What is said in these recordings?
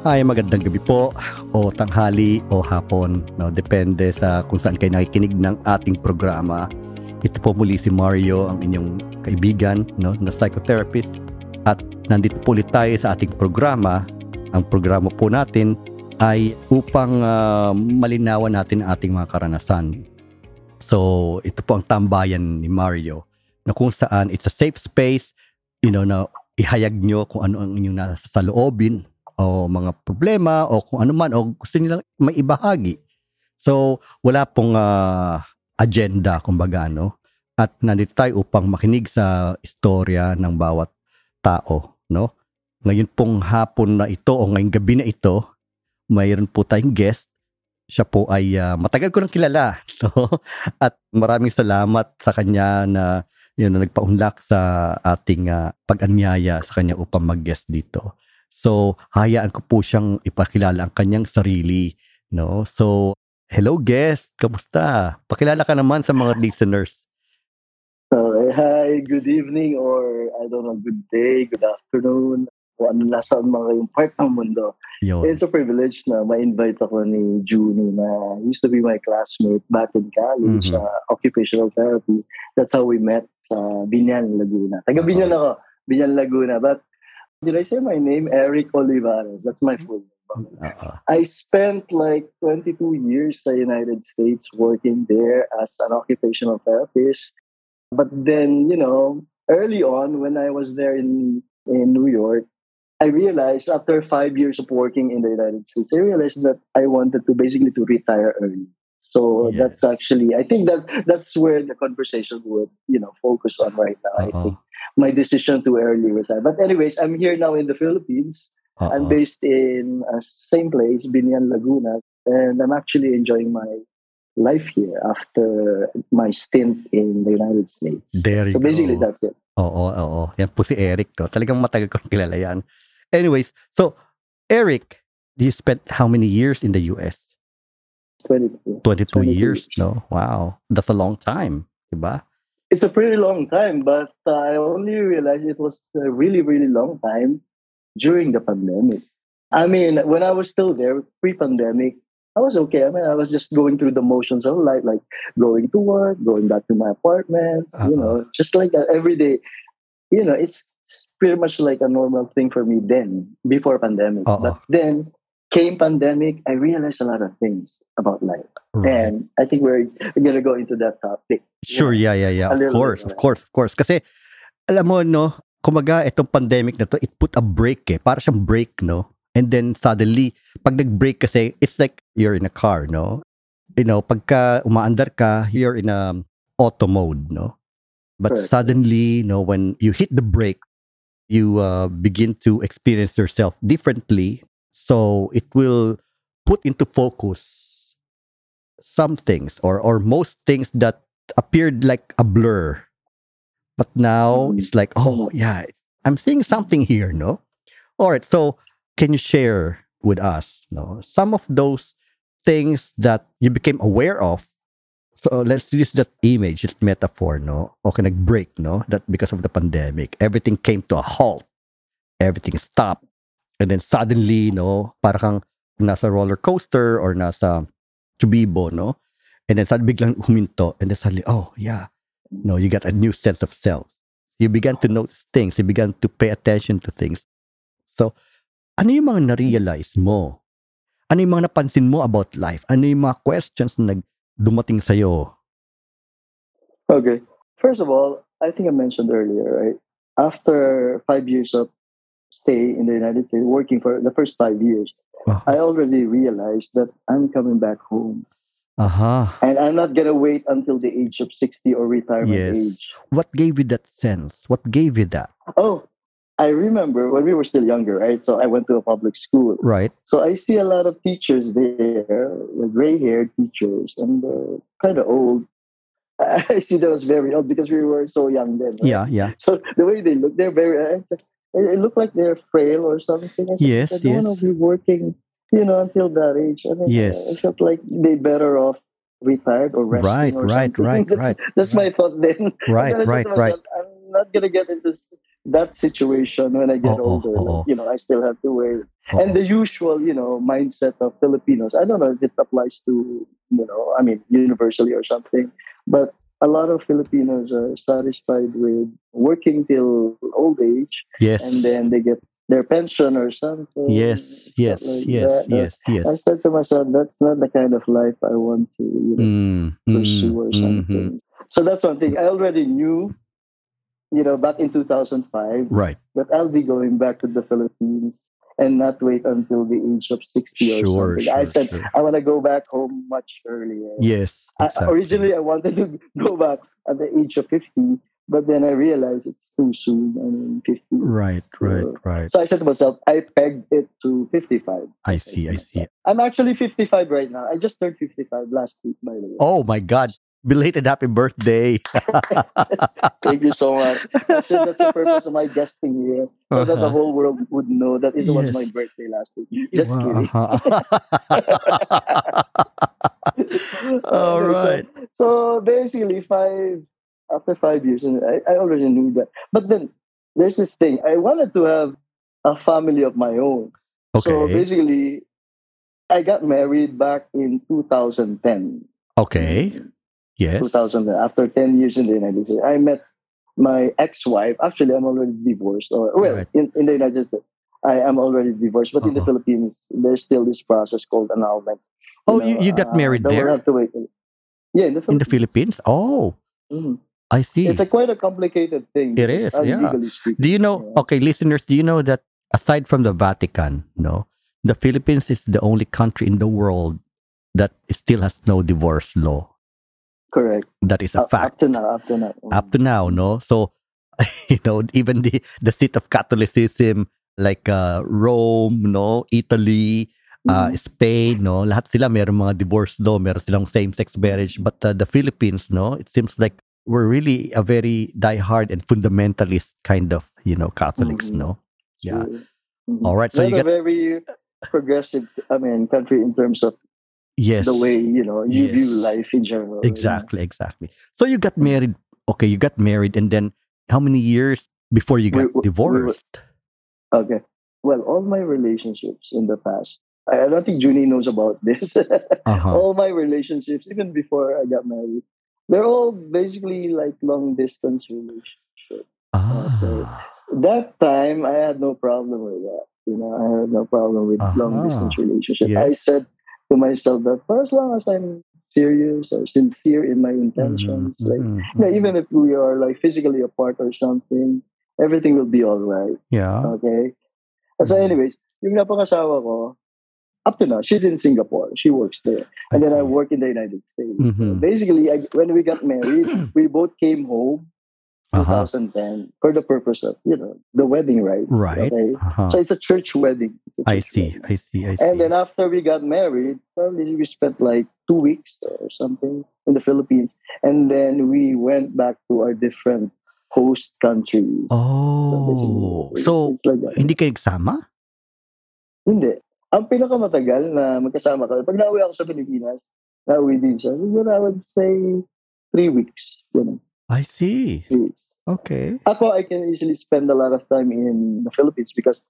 Ay, magandang gabi po o tanghali o hapon. No? Depende sa kung saan kayo nakikinig ng ating programa. Ito po muli si Mario, ang inyong kaibigan no? na psychotherapist. At nandito po ulit tayo sa ating programa. Ang programa po natin ay upang uh, malinawan natin ang ating mga karanasan. So, ito po ang tambayan ni Mario na kung saan it's a safe space, you know, na ihayag nyo kung ano ang inyong nasa sa loobin o mga problema o kung ano man o gusto nilang maibahagi. So, wala pong uh, agenda, kumbaga, no? At nandito tayo upang makinig sa istorya ng bawat tao, no? Ngayon pong hapon na ito o ngayong gabi na ito, mayroon po tayong guest. Siya po ay uh, matagal ko nang kilala, no? At maraming salamat sa kanya na yun, na nagpaunlak sa ating uh, pag-anyaya sa kanya upang mag-guest dito. So, hayaan ko po siyang ipakilala ang kanyang sarili, no? So, hello guest, kamusta? Pakilala ka naman sa mga listeners. So, hi, good evening or I don't know, good day, good afternoon. Kung ano nasa mga yung part ng mundo. Yun. It's a privilege na ma-invite ako ni Junie na used to be my classmate back in college, mm-hmm. uh, occupational therapy. That's how we met sa Binyan, Laguna. Taga Binyan ako, Binyan, Laguna. But did I say my name? Eric Olivares. That's my full name. Uh-huh. I spent like 22 years in the United States working there as an occupational therapist. But then, you know, early on when I was there in, in New York, I realized after five years of working in the United States, I realized that I wanted to basically to retire early. So yes. that's actually, I think that that's where the conversation would, you know, focus on right now. Uh-huh. I think my decision to early retire. But anyways, I'm here now in the Philippines. Uh-oh. I'm based in uh, same place, Biñan Laguna, and I'm actually enjoying my life here after my stint in the United States. There you so basically, go. that's it. Oo, oo. Yan po si Eric to. Talagang matagal ko kilala yan. Anyways, so Eric, you spent how many years in the US? 22. 22, 22 years, years, no? Wow. That's a long time, diba? It's a pretty long time, but uh, I only realized it was a really, really long time during the pandemic. I mean, when I was still there, pre-pandemic, I was okay. I mean, I was just going through the motions of life, like going to work, going back to my apartment, uh-huh. you know, just like that every day. You know, it's pretty much like a normal thing for me then, before pandemic. Uh-huh. But then came pandemic, I realized a lot of things about life. Right. And I think we're, we're gonna go into that topic. Sure, yeah, yeah, yeah. Of course, of course, of course. Kasi, alam mo, no, kumaga, itong pandemic na to, it put a break eh. Para siyang break, no? And then suddenly, pag nag-break kasi, it's like you're in a car, no? You know, pagka umaandar ka, you're in a auto mode, no? But Correct. suddenly, no, when you hit the brake, you uh, begin to experience yourself differently so it will put into focus some things or or most things that appeared like a blur. But now mm-hmm. it's like, oh yeah, I'm seeing something here, no? All right, so can you share with us, no, some of those things that you became aware of so let's use that image, that metaphor, no? Okay, break, no? That because of the pandemic, everything came to a halt. Everything stopped. And then suddenly, no, para kang nasa roller coaster or nasa tubibo, no? And then suddenly biglang huminto. And then suddenly, oh, yeah. No, you got a new sense of self. You began to notice things. You began to pay attention to things. So, ano yung mga na-realize mo? Ano yung mga napansin mo about life? Ano yung mga questions na dumating sa'yo? Okay. First of all, I think I mentioned earlier, right? After five years of stay in the United States, working for the first five years, uh-huh. I already realized that I'm coming back home. Uh-huh. And I'm not gonna wait until the age of 60 or retirement yes. age. What gave you that sense? What gave you that? Oh, I remember when we were still younger, right? So I went to a public school. Right. So I see a lot of teachers there, the gray haired teachers, and uh, kind of old. I see those very old because we were so young then. Right? Yeah, yeah. So the way they look, they're very it, looked like they're frail or something. I yes, I don't want to be working, you know, until that age. I mean, yes. I felt like they better off retired or resting right, or right, something. right, that's, right. That's right. my thought then. Right, right, right. I'm not gonna get into that situation when I get oh, older. Oh, like, you know, I still have to wait. And the usual, you know, mindset of Filipinos. I don't know if it applies to, you know, I mean, universally or something, but a lot of Filipinos are satisfied with working till old age. Yes. And then they get their pension or something. Yes, yes, like yes, that. yes, yes. I said to myself, that's not the kind of life I want to you know, mm, pursue mm, or something. Mm-hmm. So that's one thing. I already knew, you know, back in 2005, right, that I'll be going back to the Philippines and not wait until the age of 60 or something. Sure, I said, sure. I want to go back home much earlier. Yes. Exactly. I, originally, I wanted to go back at the age of 50, but then I realized it's too soon. I mean, 50. Right, so, right, right. So I said to myself, I pegged it to 55. I see, I see. I'm actually 55 right now. I just turned 55 last week, by the way. Oh my God. Belated happy birthday. Thank you so much. Actually, that's the purpose of my guesting here. So uh-huh. that the uh-huh. whole world would know that it yes. was my birthday last week. Just wow. kidding. Uh-huh. All right. So, so basically, five after five years, and I, I already knew that. But then there's this thing. I wanted to have a family of my own. Okay. So basically, I got married back in 2010. Okay. Yes. 2000. After 10 years in the United States, I met my ex-wife. Actually, I'm already divorced. Or well, right. in, in the United States, I am already divorced. But uh-huh. in the uh-huh. Philippines, there's still this process called annulment. Oh, you, know, you got uh, married there? Have to wait. Yeah, in the Philippines. In the Philippines? Oh. Mm-hmm. I see. It's a quite a complicated thing. It is, yeah. Do you know? Yeah. Okay, listeners, do you know that aside from the Vatican, no, the Philippines is the only country in the world that still has no divorce law. Correct. That is a fact. Up to now. Up to now. Up to now, no. So, you know, even the the seat of Catholicism, like uh, Rome, no, Italy, uh, mm-hmm. Spain, no, lahat sila meron mga divorce law, meron silang same-sex marriage. But uh, the Philippines, no, it seems like we're really a very die-hard and fundamentalist kind of you know Catholics, mm-hmm. no? Yeah. Mm-hmm. All right. So you get a very progressive. I mean, country in terms of yes the way you know you yes. view life in general. Exactly. Exactly. So you got married. Okay, you got married, and then how many years before you got we, divorced? We, okay. Well, all my relationships in the past, I don't think Junie knows about this. uh-huh. All my relationships, even before I got married, they're all basically like long distance relationships. Ah. so that time I had no problem with that. You know, I had no problem with uh-huh. long distance relationship. Yes. I said to myself that for as long as I'm serious or sincere in my intentions, mm-hmm. like mm-hmm. Yeah, even if we are like physically apart or something, everything will be all right. Yeah. Okay. So mm-hmm. anyways, yung napangasawa ko, up to now, she's in Singapore. She works there, and I then see. I work in the United States. Mm-hmm. So basically, I, when we got married, we both came home. Uh-huh. 2010 for the purpose of you know the wedding rites right okay? uh-huh. so it's a church wedding a church i see wedding. i see i see and then after we got married probably we spent like two weeks or something in the philippines and then we went back to our different host countries oh so, so like hindi kayo nagsama hindi Ang pinakamatagal na magkasama kami, pag nauwi ako sa Pilipinas, nauwi din siya, siguro I would say three weeks. Ganun. I see. Hmm. Okay. Ako, I can easily spend a lot of time in the Philippines because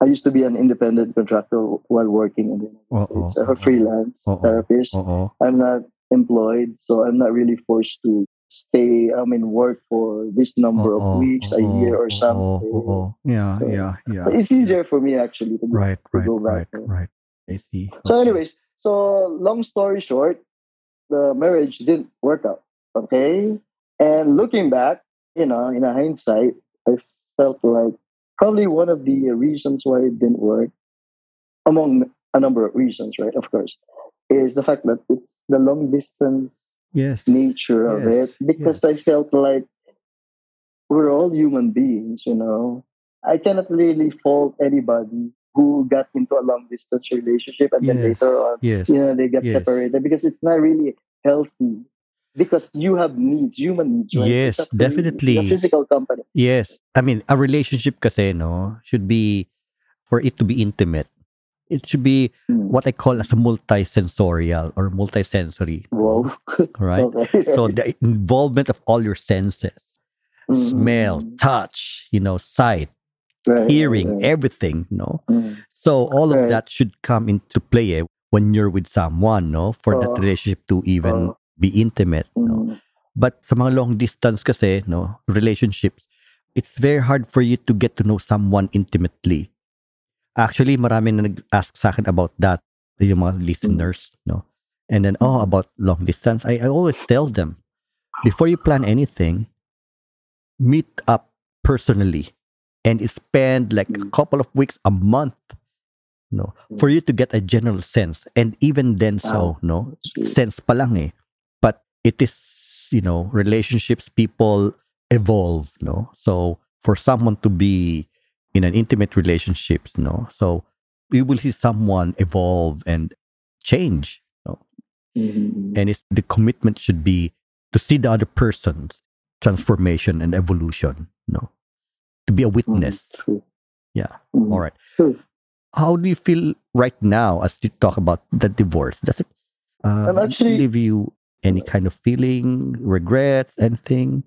I used to be an independent contractor while working in the United Uh-oh. States. I'm a freelance Uh-oh. therapist. Uh-oh. I'm not employed, so I'm not really forced to stay I mean work for this number of weeks a year or something yeah so, yeah yeah it's easier for me actually to, right to right go back right right i see okay. so anyways so long story short the marriage didn't work out okay and looking back you know in hindsight i felt like probably one of the reasons why it didn't work among a number of reasons right of course is the fact that it's the long distance yes nature of yes. it because yes. I felt like we're all human beings, you know. I cannot really fault anybody who got into a long distance relationship and yes. then later on, you know, they get separated because it's not really healthy. Because you have needs, human needs. Right? Yes, definitely. A physical company. Yes. I mean, a relationship kasi, no, should be for it to be intimate it should be mm. what I call as a multi-sensorial or multi-sensory. Right? Okay. so the involvement of all your senses. mm-hmm. smell, touch, you know, sight, right, hearing, right. everything, no? Mm. So all of that should come into play eh, when you're with someone, no? For that relationship to even be intimate, mm. no? But sa mga long distance kasi, no, relationships, it's very hard for you to get to know someone intimately. Actually, marami na nag-ask sa akin about that, yung mga listeners, no? And then, oh, about long distance, I, I always tell them, before you plan anything, meet up personally and spend like a couple of weeks, a month, no, for you to get a general sense. And even then, so, no, sense pa lang eh. It is you know relationships people evolve no? So for someone to be in an intimate relationships no? So you will see someone evolve and change no? Mm-hmm. and it's the commitment should be to see the other person's transformation and evolution no? To be a witness. Mm-hmm. yeah. Mm-hmm. All right. How do you feel right now as you talk about the divorce? Does it uh, actually, leave you any kind of feeling, regrets, anything?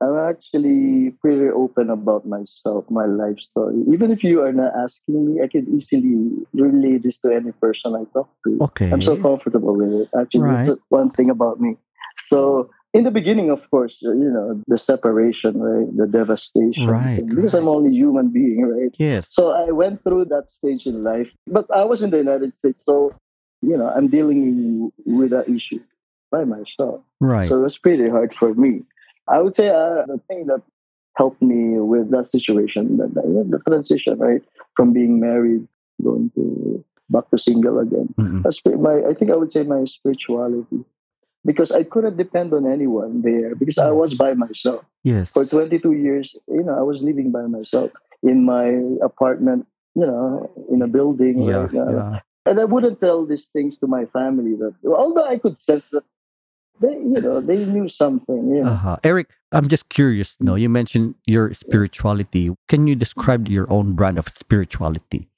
I'm actually pretty open about myself, my life story. Even if you are not asking me, I can easily relay this to any person I talk to. Okay. I'm so comfortable with it. Actually, right. that's one thing about me. So, in the beginning, of course, you know, the separation, right? The devastation. Right. Because right. I'm only human being, right? Yes. So I went through that stage in life. But I was in the United States, so you know, I'm dealing with that issue by myself. Right. So it was pretty hard for me. I would say uh, the thing that helped me with that situation, that the transition, right, from being married, going to back to single again. Mm-hmm. That's my, I think I would say my spirituality, because I couldn't depend on anyone there because I was by myself. Yes. For 22 years, you know, I was living by myself in my apartment, you know, in a building. Yeah, right? yeah. And I wouldn't tell these things to my family that, although I could sense that they you know they knew something yeah. Uh-huh. eric i'm just curious no you mentioned your spirituality. Can you describe your own brand of spirituality?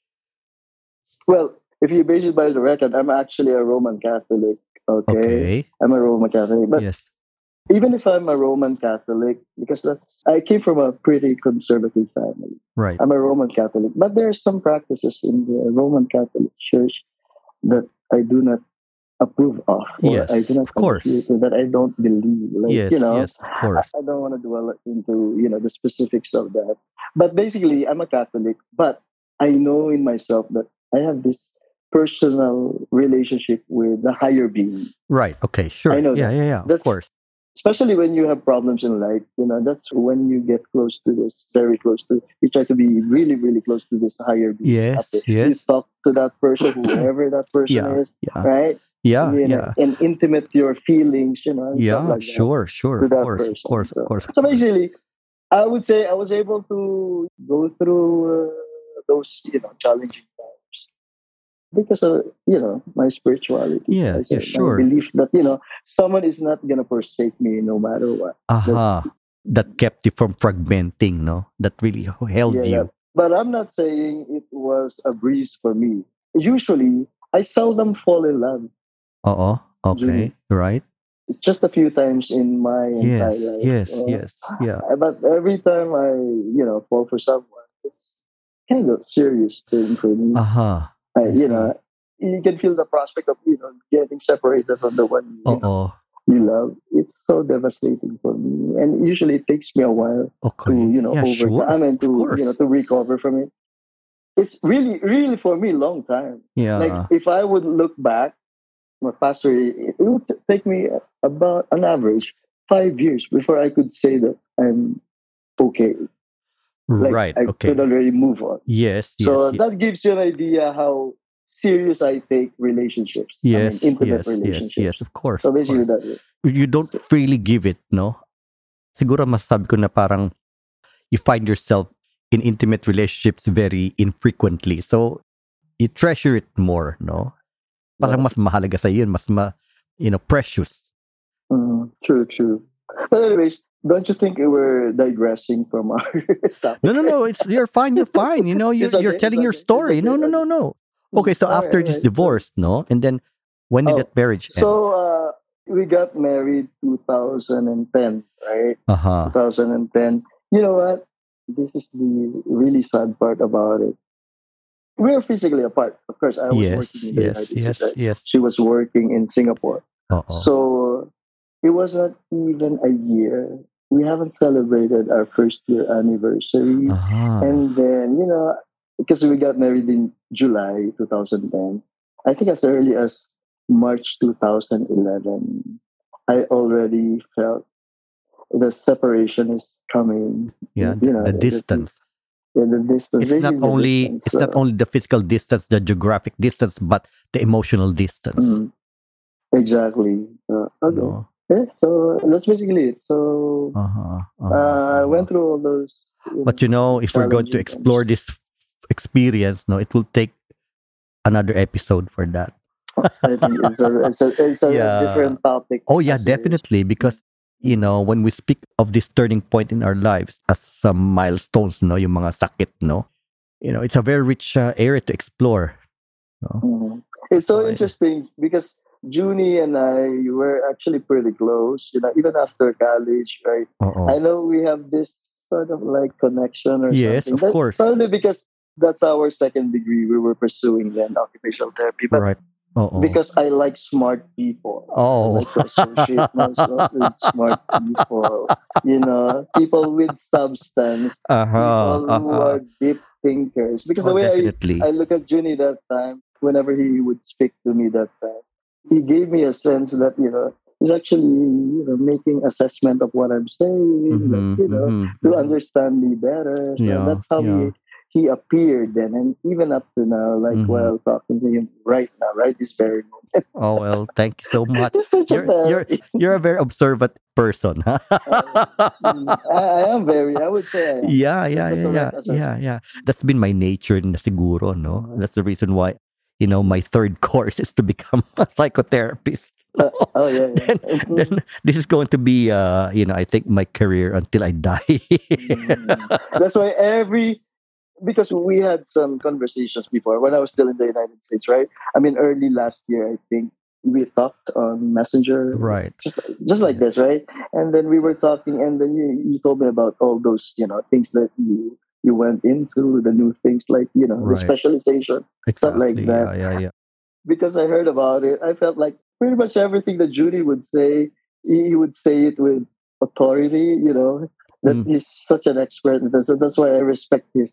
Well if you base it by the record i'm actually a roman catholic okay, okay. i'm a roman catholic but yes. even if i'm a roman catholic because that's i came from a pretty conservative family. Right. I'm a roman catholic but there are some practices in the roman catholic church that i do not approve of. yes, I of course. That I don't believe. Like, yes, you know, yes, of course. I, I don't want to dwell into you know the specifics of that. But basically, I'm a Catholic, but I know in myself that I have this personal relationship with the higher being. Right. Okay. Sure. I know. Yeah. That. Yeah. Yeah. That's, of course. Especially when you have problems in life, you know, that's when you get close to this, very close to. You try to be really, really close to this higher being. Yes. Yes. You talk to that person, whoever that person yeah, is, yeah. right? yeah, you know, yeah. and intimate your feelings, you know. Yeah, like sure, sure, of course, person. of course, so, of course. So basically, I would say I was able to go through uh, those, you know, challenging times because of you know my spirituality. Yeah, yeah, sure. belief that you know someone is not gonna forsake me no matter what. Aha. Uh-huh. That kept you from fragmenting, no? That really held yeah, you. But I'm not saying it was a breeze for me. Usually, I seldom fall in love. Uh oh, okay, right. It's just a few times in my yes, entire life. Yes, uh, yes, yeah. But every time I, you know, fall for someone, it's kind of serious thing for me. Uh huh. You know, you can feel the prospect of you know getting separated from the one you, know, you love. It's so devastating for me, and usually it takes me a while okay. to you know yeah, overcome sure. I mean to you know to recover from it. It's really, really for me long time. Yeah. Like if I would look back my pastor, it would take me about an average five years before I could say that I'm okay. Like right. I okay. could already move on. Yes. So yes, that gives you an idea how serious I take relationships. Yes. I mean, intimate yes, relationships. Yes. Yes. Of course. So basically course. that You don't really give it, no? Siguro masasabi ko na parang you find yourself in intimate relationships very infrequently. So you treasure it more, no? Parang mas mahalaga sa yun, mas ma, you know, precious. Mm, true, true. But anyways, don't you think we're digressing from our topic? No, no, no. It's you're fine. You're fine. You know, you're okay, you're telling your story. Okay, no, no, no, no. Okay, so after right, this right. divorce, no, and then when did oh, that marriage end? So uh, we got married 2010, right? Uh-huh. 2010. You know what? This is the really sad part about it. We are physically apart. Of course, I was yes, working in the yes, United yes, States. yes. She was working in Singapore. Uh-oh. So it was not even a year. We haven't celebrated our first year anniversary. uh-huh. And then, you know, because we got married in July 2010, I think as early as March 2011, I already felt the separation is coming. yeah, you know, the the- distance. Yeah, the distance. It's not only distance, it's not uh, only the physical distance, the geographic distance, but the emotional distance. mm, exactly. Uh, okay. No? Yeah, so that's basically it. So Uh-huh, uh, uh-huh, I went through all those. you But you know, if we're going to explore this f- experience, no, it will take another episode for that. It's a, it's a, it's a Yeah. different topic. Oh yeah, as it is. definitely. Because you know, when we speak of this turning point in our lives as some milestones, no, yung mga sakit, no, you know, it's a very rich uh, area to explore. No? Mhm. It's so Right. interesting because Junie and I were actually pretty close. You know, even after college, right? Oo. I know we have this sort of like connection or Yes, something. of That- course. Probably because that's our second degree we were pursuing then occupational therapy. But right. Oo. because I like smart people. Oh. I like to associate myself with smart people. You know, people with substance, uh-huh, people who uh-huh. are deep thinkers. Because Oh, the way I. I look at Junie that time, whenever he would speak to me that time, he gave me a sense that, you know, he's actually, you know, making assessment of what I'm saying, Mhm, like, you know, mhm, to mhm. understand me better. So Yeah, that's how yeah. he, he appeared then. And even up to now, like Mhm. while talking to him right now, right this very moment. Oh well, thank you so much. You're, a you're you're a very observant person. huh? Mm, I, I am very, I would say I am. yeah, yeah, That's yeah, yeah, assessment. yeah, yeah. That's been my nature na siguro, no? That's the reason why, you know, my third course is to become a psychotherapist. Uh, oh, yeah. yeah. then, then this is going to be, uh, you know, I think my career until I die. Mm. That's why every because we had some conversations before when I was still in the United States, right? I mean, early last year, I think we talked on Messenger, right. Just just like this, right? And then we were talking, and then you you told me about all those you know things that you you went into, the new things like you know Right. the specialization. Stuff like that. Yeah, yeah, yeah. Because I heard about it, I felt like pretty much everything that Junie would say, he would say it with authority. You know that Mm. he's such an expert. So that's why I respect his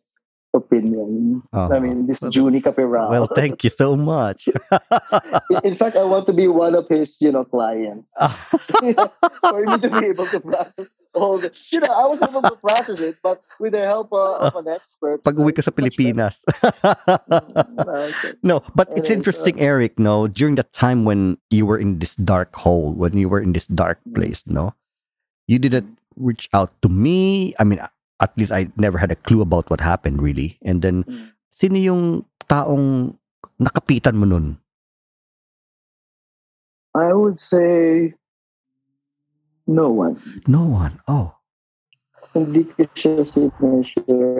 opinion. I Uh-huh. mean, this Well- Junie Capirao. Well, thank you so much. In fact, I want to be one of his, you know, clients for me to be able to process all the. You know, I was able to process it, but with the help uh, of an expert. Pag uwi ka sa. Pilipinas. Okay. no, but it's uh, interesting, Eric, no, during the time when you were in this dark hole, when you were in this dark Mm. place, no, you didn't reach out to me. I mean, at least I never had a clue about what happened, really. And then, Mm. sino yung taong nakapitan mo nun? I would say no one. No one. Oh, Hindi ko siya.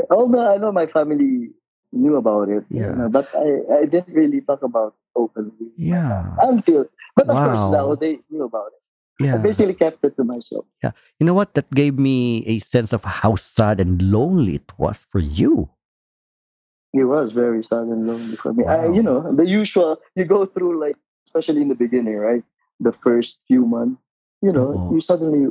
Although I know my family knew about it, you Yeah. know, but I, I didn't really talk about it openly. yeah. Until, but of course now they knew about it. Yeah. I basically kept it to myself. Yeah. You know what? That gave me a sense of how sad and lonely it was for you. It was very sad and lonely for me. I, you know, the usual you go through like, especially in the beginning, right? The first few months, you know, Oo. you suddenly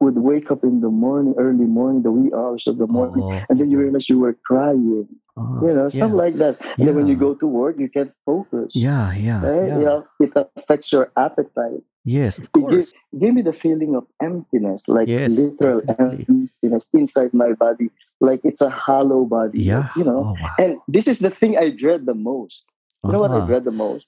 would wake up in the morning, early morning, the wee hours of the morning, Oo. and then you realize you were crying. Ah, You know, something like that. And then when you go to work, you can't focus. yeah, yeah, Right? yeah. You know, it affects your appetite. Yes, of It gave, course. gave me the feeling of emptiness, like Yes, literal definitely. emptiness inside my body, like it's a hollow body. Yeah. You know, Oh, wow. and this is the thing I dread the most. You know what I Uh-huh. dread the most?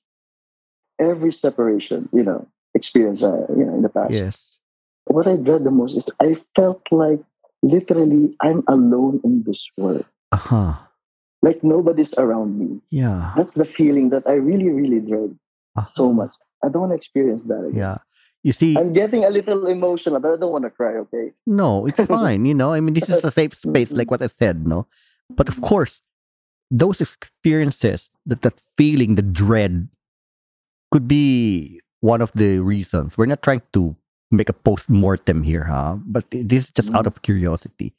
Every separation, you know, experience, uh, you know, in the past. Yes. What I dread the most is I felt like literally I'm alone in this world. Uh huh. Like nobody's around me. Yeah. That's the feeling that I really, really dread so Uh-huh. much. I don't want to experience that again. Yeah. You see, I'm getting a little emotional, but I don't want to cry, okay? no, it's fine. You know, I mean, this is a safe space, like what I said, no? But of course, those experiences, that, that feeling, the dread, could be one of the reasons. We're not trying to make a post mortem here, huh? But this is just mm. out of curiosity.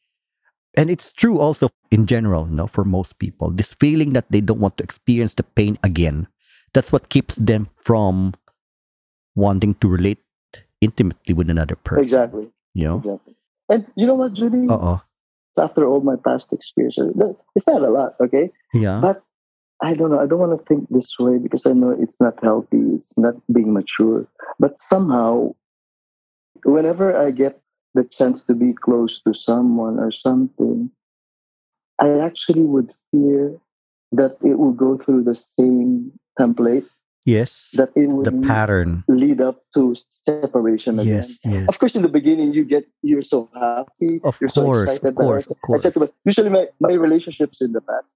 And it's true also in general, no, for most people. This feeling that they don't want to experience the pain again. That's what keeps them from wanting to relate intimately with another person. Exactly. You know? Exactly. And you know what, Junie? Uh oh. After all my past experiences, it's not a lot, okay? Yeah. But I don't know. I don't want to think this way because I know it's not healthy. It's not being mature. But somehow, whenever I get the chance to be close to someone or something, I actually would fear that it will go through the same template. Yes. That it would the pattern lead up to separation again. Yes, yes. Of course, in the beginning, you get you're so happy. Of you're course, so excited. of course, of course. usually, my, my relationships in the past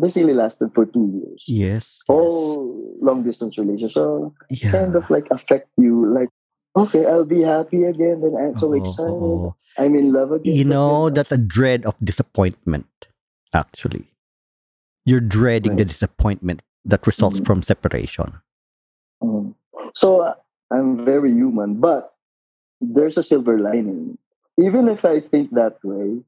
basically lasted for two years. Yes. All yes. long distance relationships. So yeah. kind of like affect you like okay, I'll be happy again. Then I'm so oh, excited. Oh. I'm in love again. You know, that's a dread of disappointment, actually. You're dreading right. the disappointment that results mm-hmm. from separation. Mm-hmm. So uh, I'm very human, but there's a silver lining. Even if I think that way,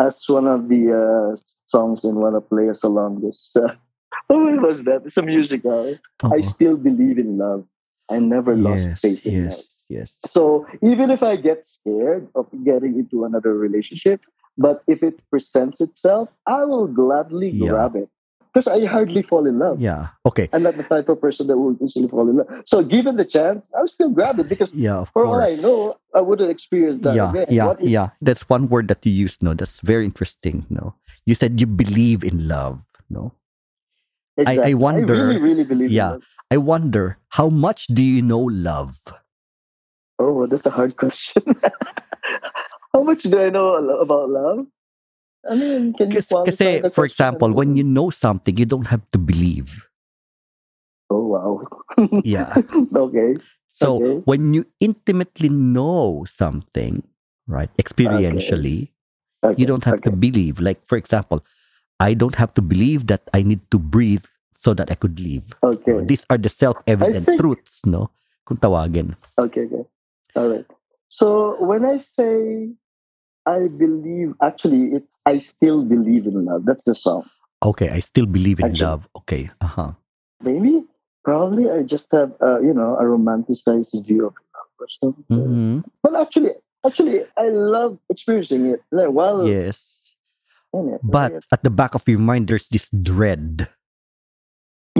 as one of the uh, songs in They're Playing Our Song this, uh, what was that? It's a musical. Uh-huh. I still believe in love. I never yes, lost faith in yes, love. Yes. So even if I get scared of getting into another relationship, but if it presents itself, I will gladly yeah. grab it. Because I hardly fall in love. Yeah. Okay. I'm not the type of person that will easily fall in love. So given the chance, I'll still grab it because yeah, for course. all I know, I wouldn't experience that yeah, again. Yeah, if, yeah. That's one word that you used, no. That's very interesting. No. You said you believe in love, no? Exactly. I, I wonder. I really, really believe. Yeah, I wonder how much do you know love? Oh, that's a hard question. how much do I know about love? I mean, can you Kasi, for example, when you know something, you don't have to believe. Oh wow. yeah. okay. So okay. when you intimately know something, right, experientially, okay. Okay. you don't have to believe. Like for example, I don't have to believe that I need to breathe so that I could live. Okay. So these are the self-evident think... truths, no? Kung tawagin. Okay, okay. All right. So when I say I believe, actually, it's I still believe in love. That's the song. Okay, I still believe in actually, love. Okay, uh huh. Maybe, probably, I just have, uh, you know, a romanticized view of love or something. Mm-hmm. But actually, actually, I love experiencing it. Like, while yes, but at the back of your mind, there's this dread.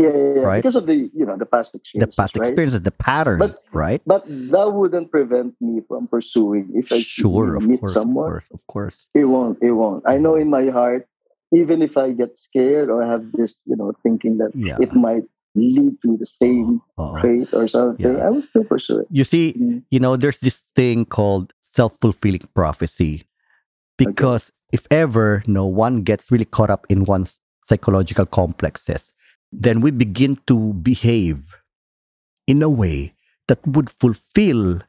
Yeah, yeah. Right? because of the you know the past experiences. The past right? experiences, the pattern, but, right? But that wouldn't prevent me from pursuing if I sure, meet course, someone. Of course, of course, it won't. It won't. I know in my heart, even if I get scared or have this, you know, thinking that yeah. it might lead to the same uh, trait or something, yeah. I will still pursue it. You see, mm-hmm. you know, there's this thing called self fulfilling prophecy because if ever no one gets really caught up in one's psychological complexes, then we begin to behave in a way that would fulfill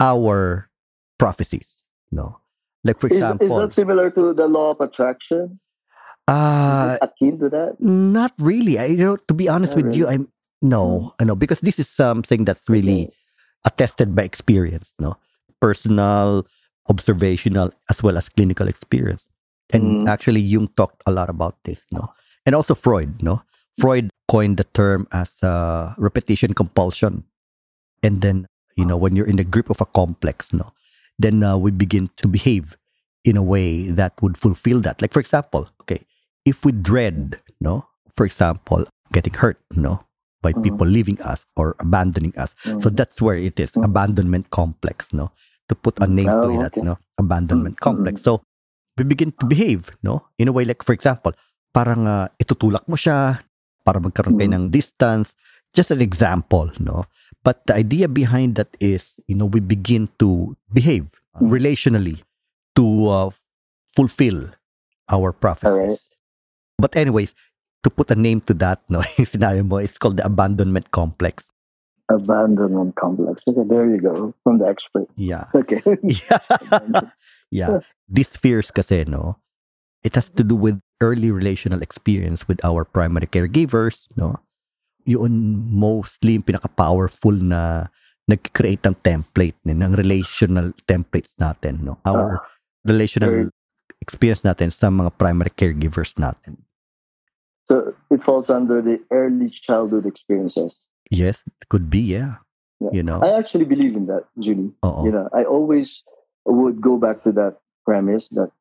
our prophecies. No, like for example, is, is that similar to the law of attraction? Uh, akin to that? Not really. I you know to be honest not with really. you, I'm no, I know because this is something that's really okay. attested by experience. No, personal observational as well as clinical experience. And mm. actually, Jung talked a lot about this, no? And also Freud, no? Freud coined the term as uh, repetition compulsion. And then, you know, when you're in the grip of a complex, no? Then uh, we begin to behave in a way that would fulfill that. Like, for example, okay, if we dread, no? For example, getting hurt, no? By mm. people leaving us or abandoning us. Mm. So that's where it is, mm. abandonment complex, no? to put a name oh, to it, okay. no? abandonment mm-hmm. complex. So, we begin to behave, no? In a way like, for example, parang uh, itutulak mo siya para magkaroon kayo ng distance. Just an example, no? But the idea behind that is, you know, we begin to behave mm-hmm. relationally to uh, fulfill our prophecies. Right. But anyways, to put a name to that, no, sinabi mo, it's called the abandonment complex abandonment complex. Okay, there you go from the expert. Yeah. Okay. yeah. yeah. These fears kasi, no, it has to do with early relational experience with our primary caregivers, no? yun mostly yung pinaka-powerful na nag-create ng template, ng relational templates natin, no? Our uh, relational experience natin sa mga primary caregivers natin. So it falls under the early childhood experiences. Yes, it could be, yeah. yeah. You know, I actually believe in that, Junie. Uh-oh. You know, I always would go back to that premise that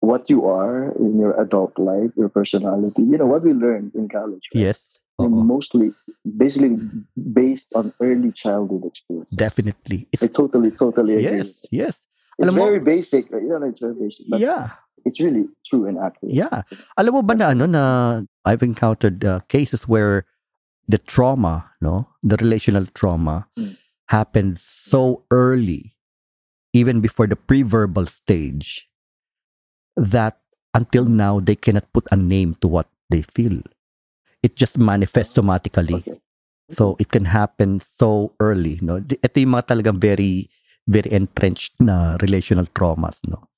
what you are in your adult life, your personality, you know, what we learned in college. Right? Yes. And mostly, basically, based on early childhood experience. Definitely. It's, I totally, totally agree. Yes, yes. It's Alam very mo, basic. You know, it's very basic. But yeah. It's really true and accurate. Yeah. Alam mo ba na ano na I've encountered uh, cases where the trauma, no, the relational trauma mm. happened so early, even before the pre-verbal stage, that until now they cannot put a name to what they feel. It just manifests somatically. Okay. So it can happen so early, no. Ito yung mga talagang very very entrenched na relational traumas, no.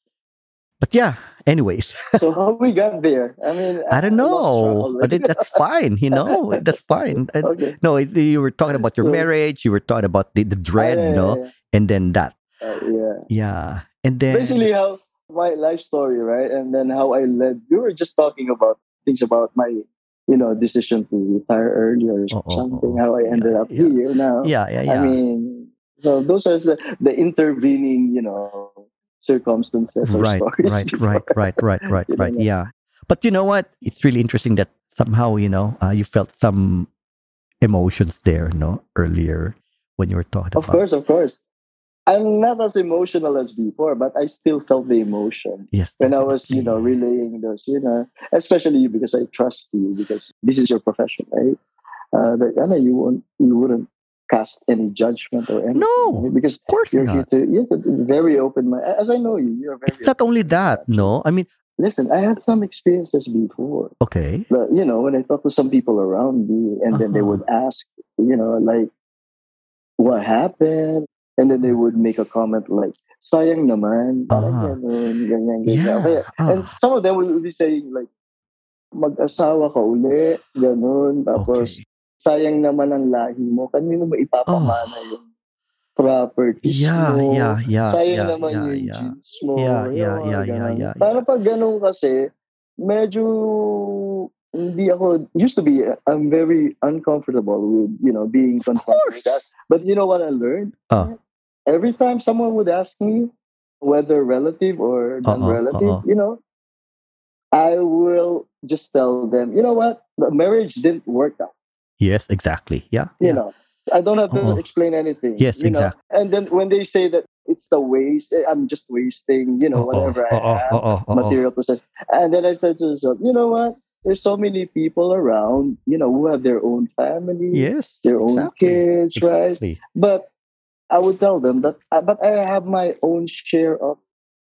But yeah, anyways. so how we got there? I mean, I don't know, but it, that's fine. You know, that's fine. okay. No, you were talking about your so, marriage. You were talking about the, the dread, yeah, no, yeah, yeah. and then that. Uh, yeah. Yeah, and then basically how my life story, right? And then how I led. We were just talking about things about my, you know, decision to retire early or oh, something. How I ended up here now. Yeah, yeah, yeah. I mean, so those are the, the intervening, you know, circumstances right. Right, right, right, right, right, right. Yeah. But you know what? It's really interesting that somehow, you know, uh, you felt some emotions there, no, earlier when you were talking of about. Of course, of course. I'm not as emotional as before, but I still felt the emotion. Yes. When I was, you know, relaying those, you know, especially you because I trust you because this is your profession, right? Uh, that I know you won't, you wouldn't cast any judgment or anything. No, because of course you're not. here to, you're very open. Minded as I know you, you're very. It's not only that. No, I mean, listen, I had some experiences before. Okay. But, you know, when I talked to some people around me, and uh-huh. then they uh-huh. would ask, you know, like, what happened? And then they would make a comment like, sayang naman, uh-huh. ganun, ganyan, ganyan. Yeah. Uh. And some of them will be saying like, mag-asawa ka uli, ganun. Tapos, okay. sayang naman ang lahi mo. Kanino mo ipapamana oh. yung properties yeah, mo? Yeah, yeah, sayang yeah, naman yeah, yung yeah. jeans mo. Yeah, yeah, yeah, yeah, yeah, yeah. Para pag ganun kasi, medyo hindi ako used to be I'm very uncomfortable with you know being confronted with that. But you know what I learned? Uh. Every time someone would ask me whether relative or non-relative, uh-uh, uh-uh. you know, I will just tell them, you know what, the marriage didn't work out. Yes, exactly. Yeah. You yeah. know, I don't have to uh-uh. explain anything. Yes, exactly. Know? And then when they say that it's a waste, eh, I'm just wasting, you know, whatever I have, material possession. And then I said to myself, you know what? There's so many people around, you know, who have their own family, yes, their exactly. own kids, exactly. right? But I would tell them that, uh, but I have my own share of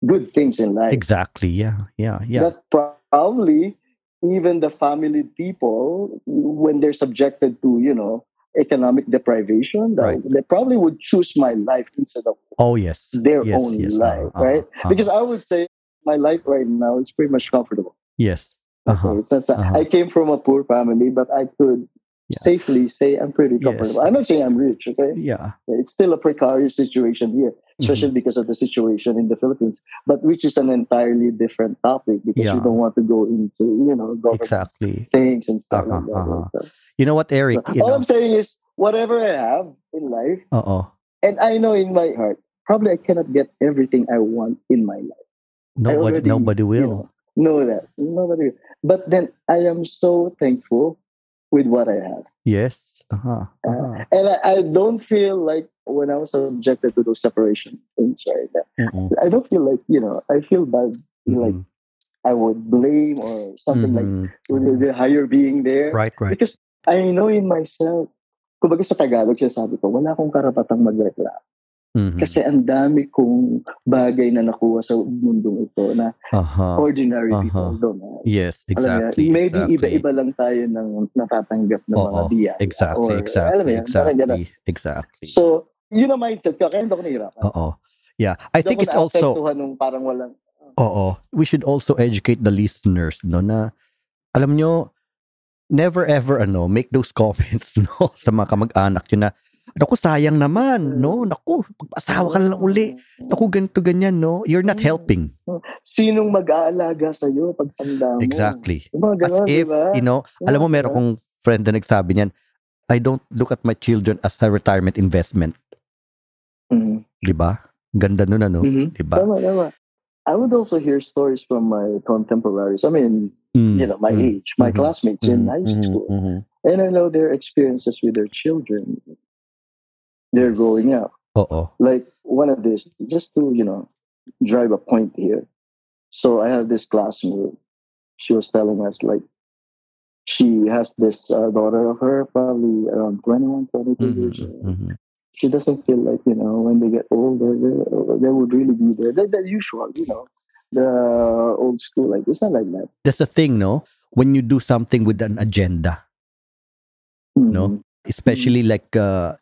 good things in life. Exactly. Yeah. Yeah. Yeah. That probably even the family people, when they're subjected to, you know, economic deprivation, right. they probably would choose my life instead of oh yes their yes, own yes, life, uh, right? Uh, because I would say my life right now is pretty much comfortable. Yes. Uh-huh. Okay, so uh-huh. I came from a poor family, but I could yeah. safely say I'm pretty comfortable. Yes. I'm not saying I'm rich, okay? Yeah. It's still a precarious situation here, especially mm-hmm. because of the situation in the Philippines, but which is an entirely different topic because yeah. you don't want to go into, you know, exactly things and stuff uh-huh, like. Uh-huh. So, you know what, Eric? So, all know. I'm saying is, whatever I have in life, uh-oh. and I know in my heart, probably I cannot get everything I want in my life. Nobody, already, nobody will. You know, know that. Nobody. But then I am so thankful with what I have. Yes. Uh-huh. uh-huh. Uh, and I, I, don't feel like when I was subjected to those separation things, right? Mm-hmm. I don't feel like, you know, I feel bad. Mm-hmm. Like I would blame or something mm-hmm. like the higher being there. Right, right. Because I know in myself, kumbaga sa Tagalog, sabi ko, wala akong karapatang magreklamo. Mm-hmm. Kasi ang dami kong bagay na nakuha sa mundong ito na uh-huh. ordinary uh-huh. people don't have. Yes, exactly. Alam maybe exactly. iba-iba lang tayo ng natatanggap ng Uh-oh. mga biya. Exactly, or, exactly, alam yan, exactly, exactly. So, yun ang mindset ko. Kaya hindi ako nahihirapan. Oo. Yeah, I think it's also... nung parang walang... Oo. We should also educate the listeners no na alam nyo never ever ano, make those comments no sa mga kamag-anak nyo na Naku, sayang naman, no? Naku, pag-asawa ka lang uli. Naku, ganito, ganyan, no? You're not helping. Sinong mag-aalaga sa'yo pag tanda mo? Exactly. As if, diba? you know, alam mo, meron kong friend na nagsabi niyan, I don't look at my children as a retirement investment. Mm. Di ba? Ganda nun, ano? Mm-hmm. Di ba? Tama, tama. I would also hear stories from my contemporaries. I mean, mm. you know, my mm. age, my mm-hmm. classmates in mm-hmm. high mm-hmm. school. Mm-hmm. And I know their experiences with their children. They're yes. growing up. Uh-oh. Like one of this, just to, you know, drive a point here. So I have this classmate. She was telling us, like, she has this uh, daughter of her, probably around 21, 22 mm-hmm, years old. Mm-hmm. She doesn't feel like, you know, when they get older, they, they would really be there. They're the usual, you know, the old school. Like, it's not like that. That's the thing, no? When you do something with an agenda, mm-hmm. no? Especially mm-hmm. like uh,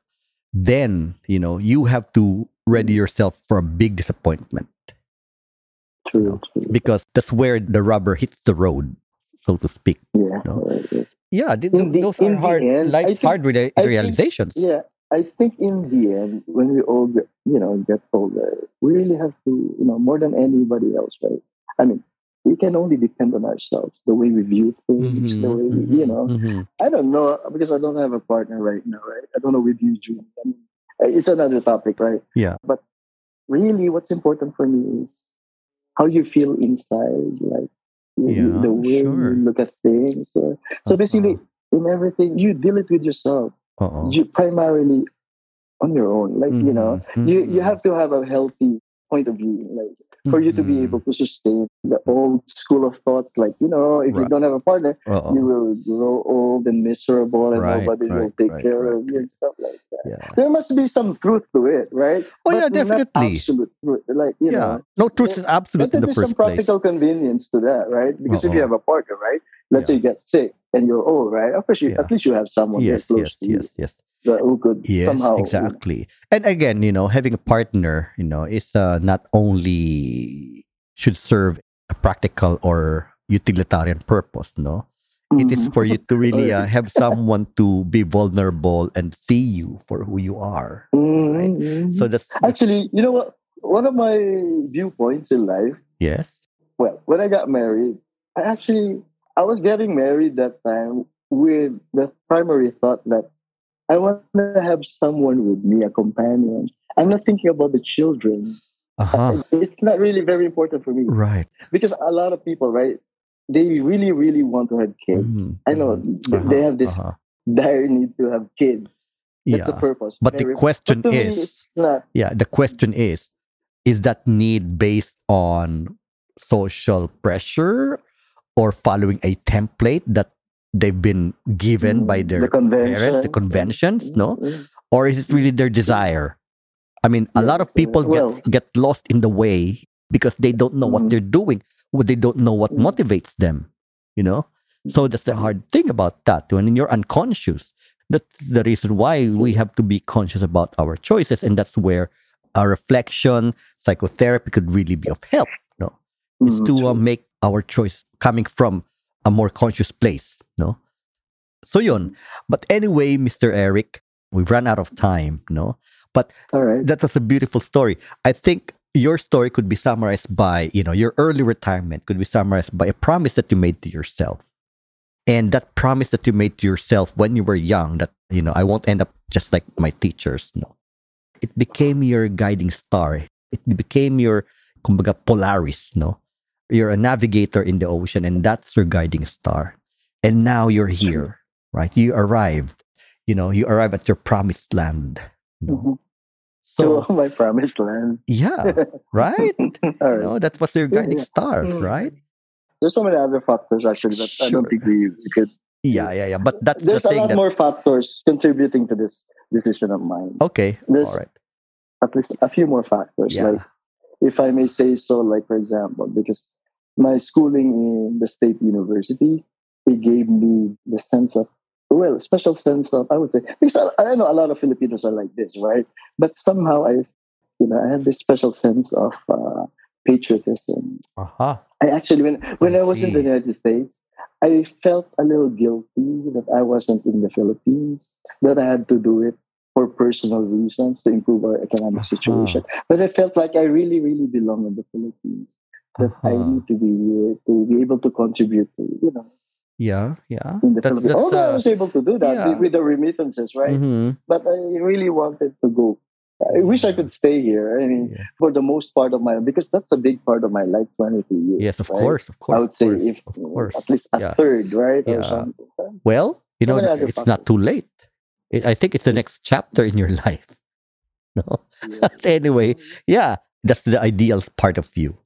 then you know you have to ready yourself for a big disappointment true, true. because that's where the rubber hits the road so to speak yeah you know? yeah the, those are hard end, life's think, hard re- realizations think, yeah i think in the end when we all get you know get older we really have to you know more than anybody else right i mean we can only depend on ourselves, the way we view things, mm-hmm, the way we, mm-hmm, you know. Mm-hmm. I don't know because I don't have a partner right now, right? I don't know with you, June. I mean, it's another topic, right? Yeah. But really, what's important for me is how you feel inside, like yeah, the way sure. you look at things. So, so uh-huh. basically, in everything, you deal it with yourself. Uh-oh. You primarily on your own, like you know, mm-hmm. you you mm-hmm. have to have a healthy point of view, like for mm-hmm. you to be able mm-hmm. to sustain the old school of thoughts. Like you know, if right. you don't have a partner, Uh-oh. you will grow old and miserable, and right, nobody right, will take care of you and stuff like that. Yeah. There must be some truth to it, right? Oh but yeah, definitely. Absolute truth, like you yeah. know, no truth is absolute in the first some practical place. convenience to that, right? Because Uh-oh. if you have a partner, right, let's yeah. say you get sick and you're old, right? Of course, you, yeah. at least you have someone yes, close yes, to you. Yes, yes, who could yes, somehow exactly. And again, you know, having a partner, you know, is uh, not only should serve a practical or utilitarian purpose, no. Mm-hmm. It is mm-hmm. for you to really uh, have someone to be vulnerable and see you for who you are. Right? Mm-hmm. So that's actually, you know what? One of my viewpoints in life. Yes. Well, when I got married, I actually I was getting married that time with the primary thought that I want to have someone with me, a companion. I'm not thinking about the children. Uh-huh. It's not really very important for me. Right. Because a lot of people, right, they really, really want to have kids. Mm-hmm. I know uh-huh. they have this uh-huh. dire need to have kids. That's yeah. the purpose. But very, the question but is, yeah, the question is, is that need based on social pressure or following a template that they've been given by mm, their the parents, the conventions, no? Mm-hmm. Or is it really their desire? I mean, a lot of people well, get get lost in the way because they don't know what they're doing, or they don't know what motivates them. You know, so that's the hard thing about that. When you're unconscious, that's the reason why we have to be conscious about our choices, and that's where a reflection, psychotherapy could really be of help. You know, is to uh, make our choice coming from a more conscious place, no? So yun. But anyway, Mr. Eric, we've run out of time, no? But All right. that was a beautiful story. I think your story could be summarized by, you know, your early retirement could be summarized by a promise that you made to yourself. And that promise that you made to yourself when you were young that, you know, I won't end up just like my teachers, no. It became your guiding star. It became your kumbaga polaris, no? You're a navigator in the ocean and that's your guiding star. And now you're here right? You arrived. You know you arrive at your promised land. Mm-hmm. so my promised land. Yeah right? You know, that was your guiding star mm-hmm. right? There's so many other factors actually that sure. i don't think we, we could yeah yeah yeah. But that's there's the a lot that... more factors contributing to this decision of mine. Okay there's all right. at least a few more factors yeah. like if I may say so, like for example, because my schooling in the state university, it gave me the sense of well, special sense of I would say because I, I know a lot of Filipinos are like this, right? But somehow I, you know, I had this special sense of uh, patriotism. Uh-huh. I actually when when I, I was in the United States, I felt a little guilty that I wasn't in the Philippines, that I had to do it for personal reasons to improve our economic uh-huh. situation. But I felt like I really, really belong in the Philippines. That uh-huh. I need to be to be able to contribute to, you know. Yeah, yeah. In the that's, Philippines. That's, Although uh, I was able to do that yeah. with, the remittances, right? Mm-hmm. But I really wanted to go. I wish I could stay here. I mean, yeah. for the most part of my because that's a big part of my life, 22 years. Yes, of right? course, of course. I would say course, if of course. at least a yeah. third, right? Yeah. Well, you know, it's not too late. It, I think it's the next chapter in your life. No. Anyway, yeah, that's the ideal part of you.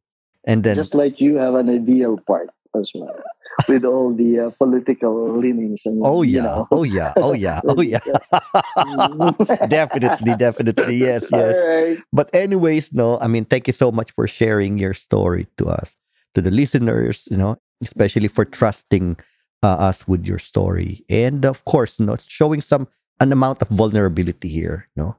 And then just like you have an ideal part as well with all the uh, political leanings and oh yeah. you know. oh yeah. Oh yeah. Oh yeah. Definitely definitely. Yes yes. right. but anyways no i mean thank you so much for sharing your story to us to the listeners you know especially for trusting uh, us with your story. And of course you know showing some an amount of vulnerability here you know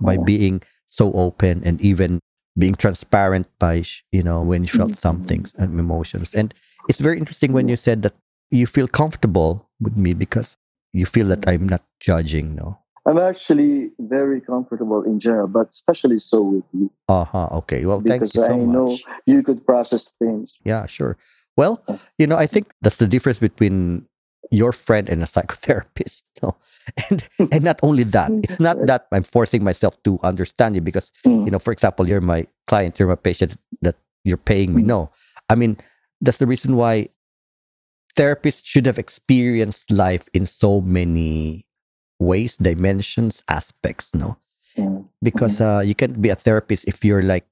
by oh. being so open and even being transparent by you know when you felt mm-hmm. some things and emotions. And it's very interesting when you said that you feel comfortable with me because you feel that i'm not judging no? I'm actually very comfortable in general but especially so with you. Uh-huh okay. Well because thank you so i much. know you could process things. Yeah sure. Well you know i think that's the difference between your friend and a psychotherapist. No? And and not only that, it's not that I'm forcing myself to understand you because mm. you know, for example, you're my client, you're my patient that you're paying me. Mm. No. I mean, that's the reason why therapists should have experienced life in so many ways, dimensions, aspects, no? Mm. Because uh, you can't be a therapist if you're like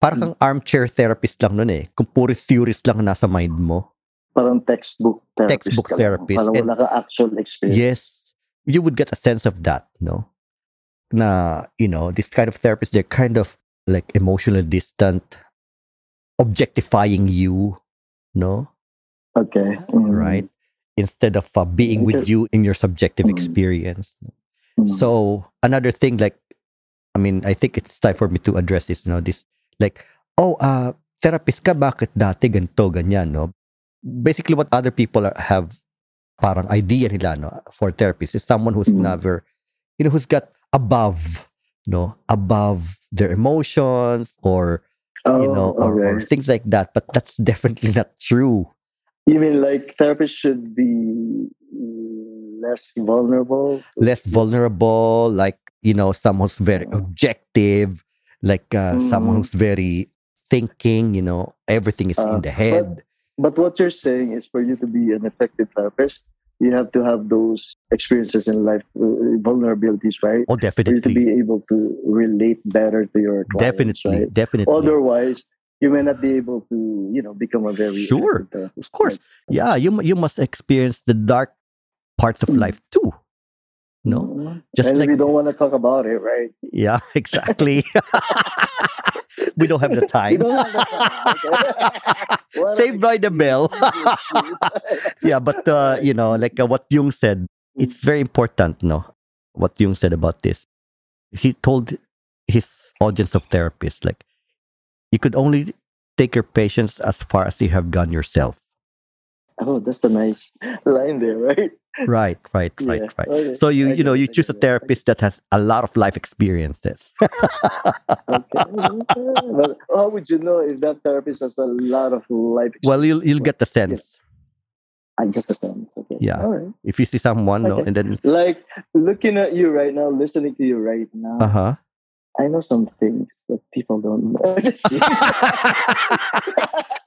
parang armchair therapist lang nun eh. Kung puro theories lang nasa mind mo parang textbook therapist textbook therapist. Parang wala ka actual experience. yes you would get a sense of that no? Na you know this kind of therapist they're kind of like emotionally distant objectifying you no? Okay. Mm. right? Instead of uh, being with you in your subjective mm. experience. Mm. so another thing like i mean i think it's time for me to address this you know this like oh uh therapist ka bakit dati ganto ganyan no basically what other people are, have parang idea nila no for therapists is someone who's mm. never you know who's got above you no above their emotions or oh, you know or, okay. or, things like that but that's definitely not true you mean like therapists should be less vulnerable less vulnerable like you know someone who's very oh. objective like uh, mm. someone who's very thinking you know everything is uh, in the head but what you're saying is for you to be an effective therapist, you have to have those experiences in life, uh, vulnerabilities, right? Oh, definitely. To be able to relate better to your clients, definitely, right? definitely. Otherwise, you may not be able to, you know, become a very sure. Of course, yeah. You you must experience the dark parts of mm. life too. No, just and like we don't want to talk about it, right? Yeah, exactly. we don't have the time. Have the time. Saved by the bell. yeah, but uh, you know, like uh, what Jung said, it's very important. No, what Jung said about this. He told his audience of therapists, like, you could only take your patients as far as you have gone yourself. Oh, that's a nice line there, right? Right, right, right, yeah. right. Okay. So you, you know, you choose a therapist that has a lot of life experiences. okay. But how would you know if that therapist has a lot of life? Well, you'll you'll get the sense. Yeah. just a sense. Okay. Yeah. All right. If you see someone, okay. no, and then like looking at you right now, listening to you right now. Uh huh. I know some things that people don't know.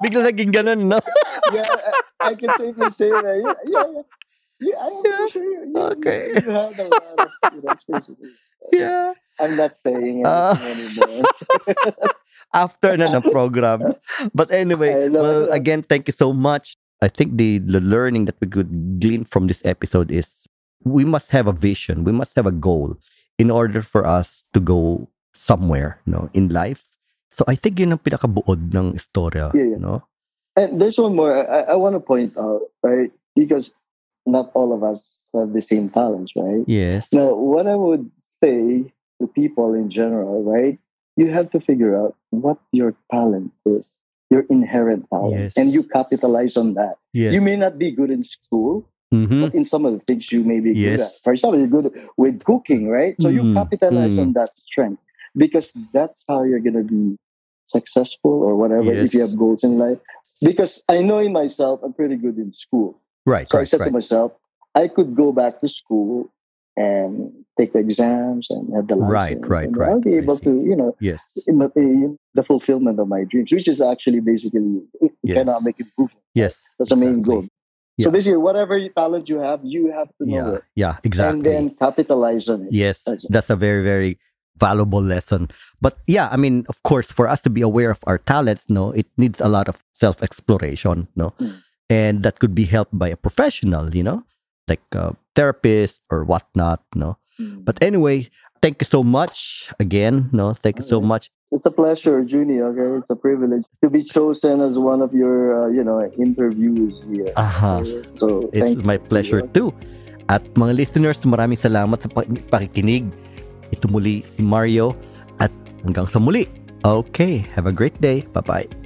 Bigla naging ganun, no? yeah, I, I can safely say that. Yeah, yeah, yeah. Yeah, I'm yeah. sure you, you, okay. you have a lot of you know, experiences. Yeah. I'm not saying anything uh, anymore. after na ng program. But anyway, well, again, thank you so much. I think the, the learning that we could glean from this episode is we must have a vision. We must have a goal in order for us to go somewhere no, in life. So I think yun ang pinakabuod ng istorya. Yeah, yeah. No? And there's one more I, I want to point out, right? Because not all of us have the same talents, right? Yes. Now, what I would say to people in general, right? You have to figure out what your talent is. your inherent talent yes. and you capitalize on that. Yes. You may not be good in school, mm-hmm. but in some of the things you may be yes. good at. For example, you're good with cooking, right? So mm-hmm. you capitalize mm-hmm. on that strength because that's how you're going to be successful or whatever if you have goals in life. Because I know in myself, I'm pretty good in school. Right. So right, I said right. to myself, I could go back to school and take the exams and have the license. Right, right, right. I'll be able to, you know, yes, the fulfillment of my dreams, which is actually basically yes. economic improvement. Yes, that's the main goal. Yeah. So basically, whatever talent you have, you have to know yeah, it. Yeah, exactly. And then capitalize on it. Yes, that's a very, very valuable lesson. But yeah, I mean, of course, for us to be aware of our talents, no, it needs a lot of self exploration, no, mm. and that could be helped by a professional, you know, like a therapist or whatnot, no. Mm. But anyway, thank you so much again, no, thank you so much. It's a pleasure, Junie. Okay, it's a privilege to be chosen as one of your, uh, you know, interviews here. Uh-huh. So it's my pleasure you. too. At mga listeners, maraming salamat sa pakikinig. Ito muli si Mario at hanggang sa muli. Okay, have a great day. Bye-bye.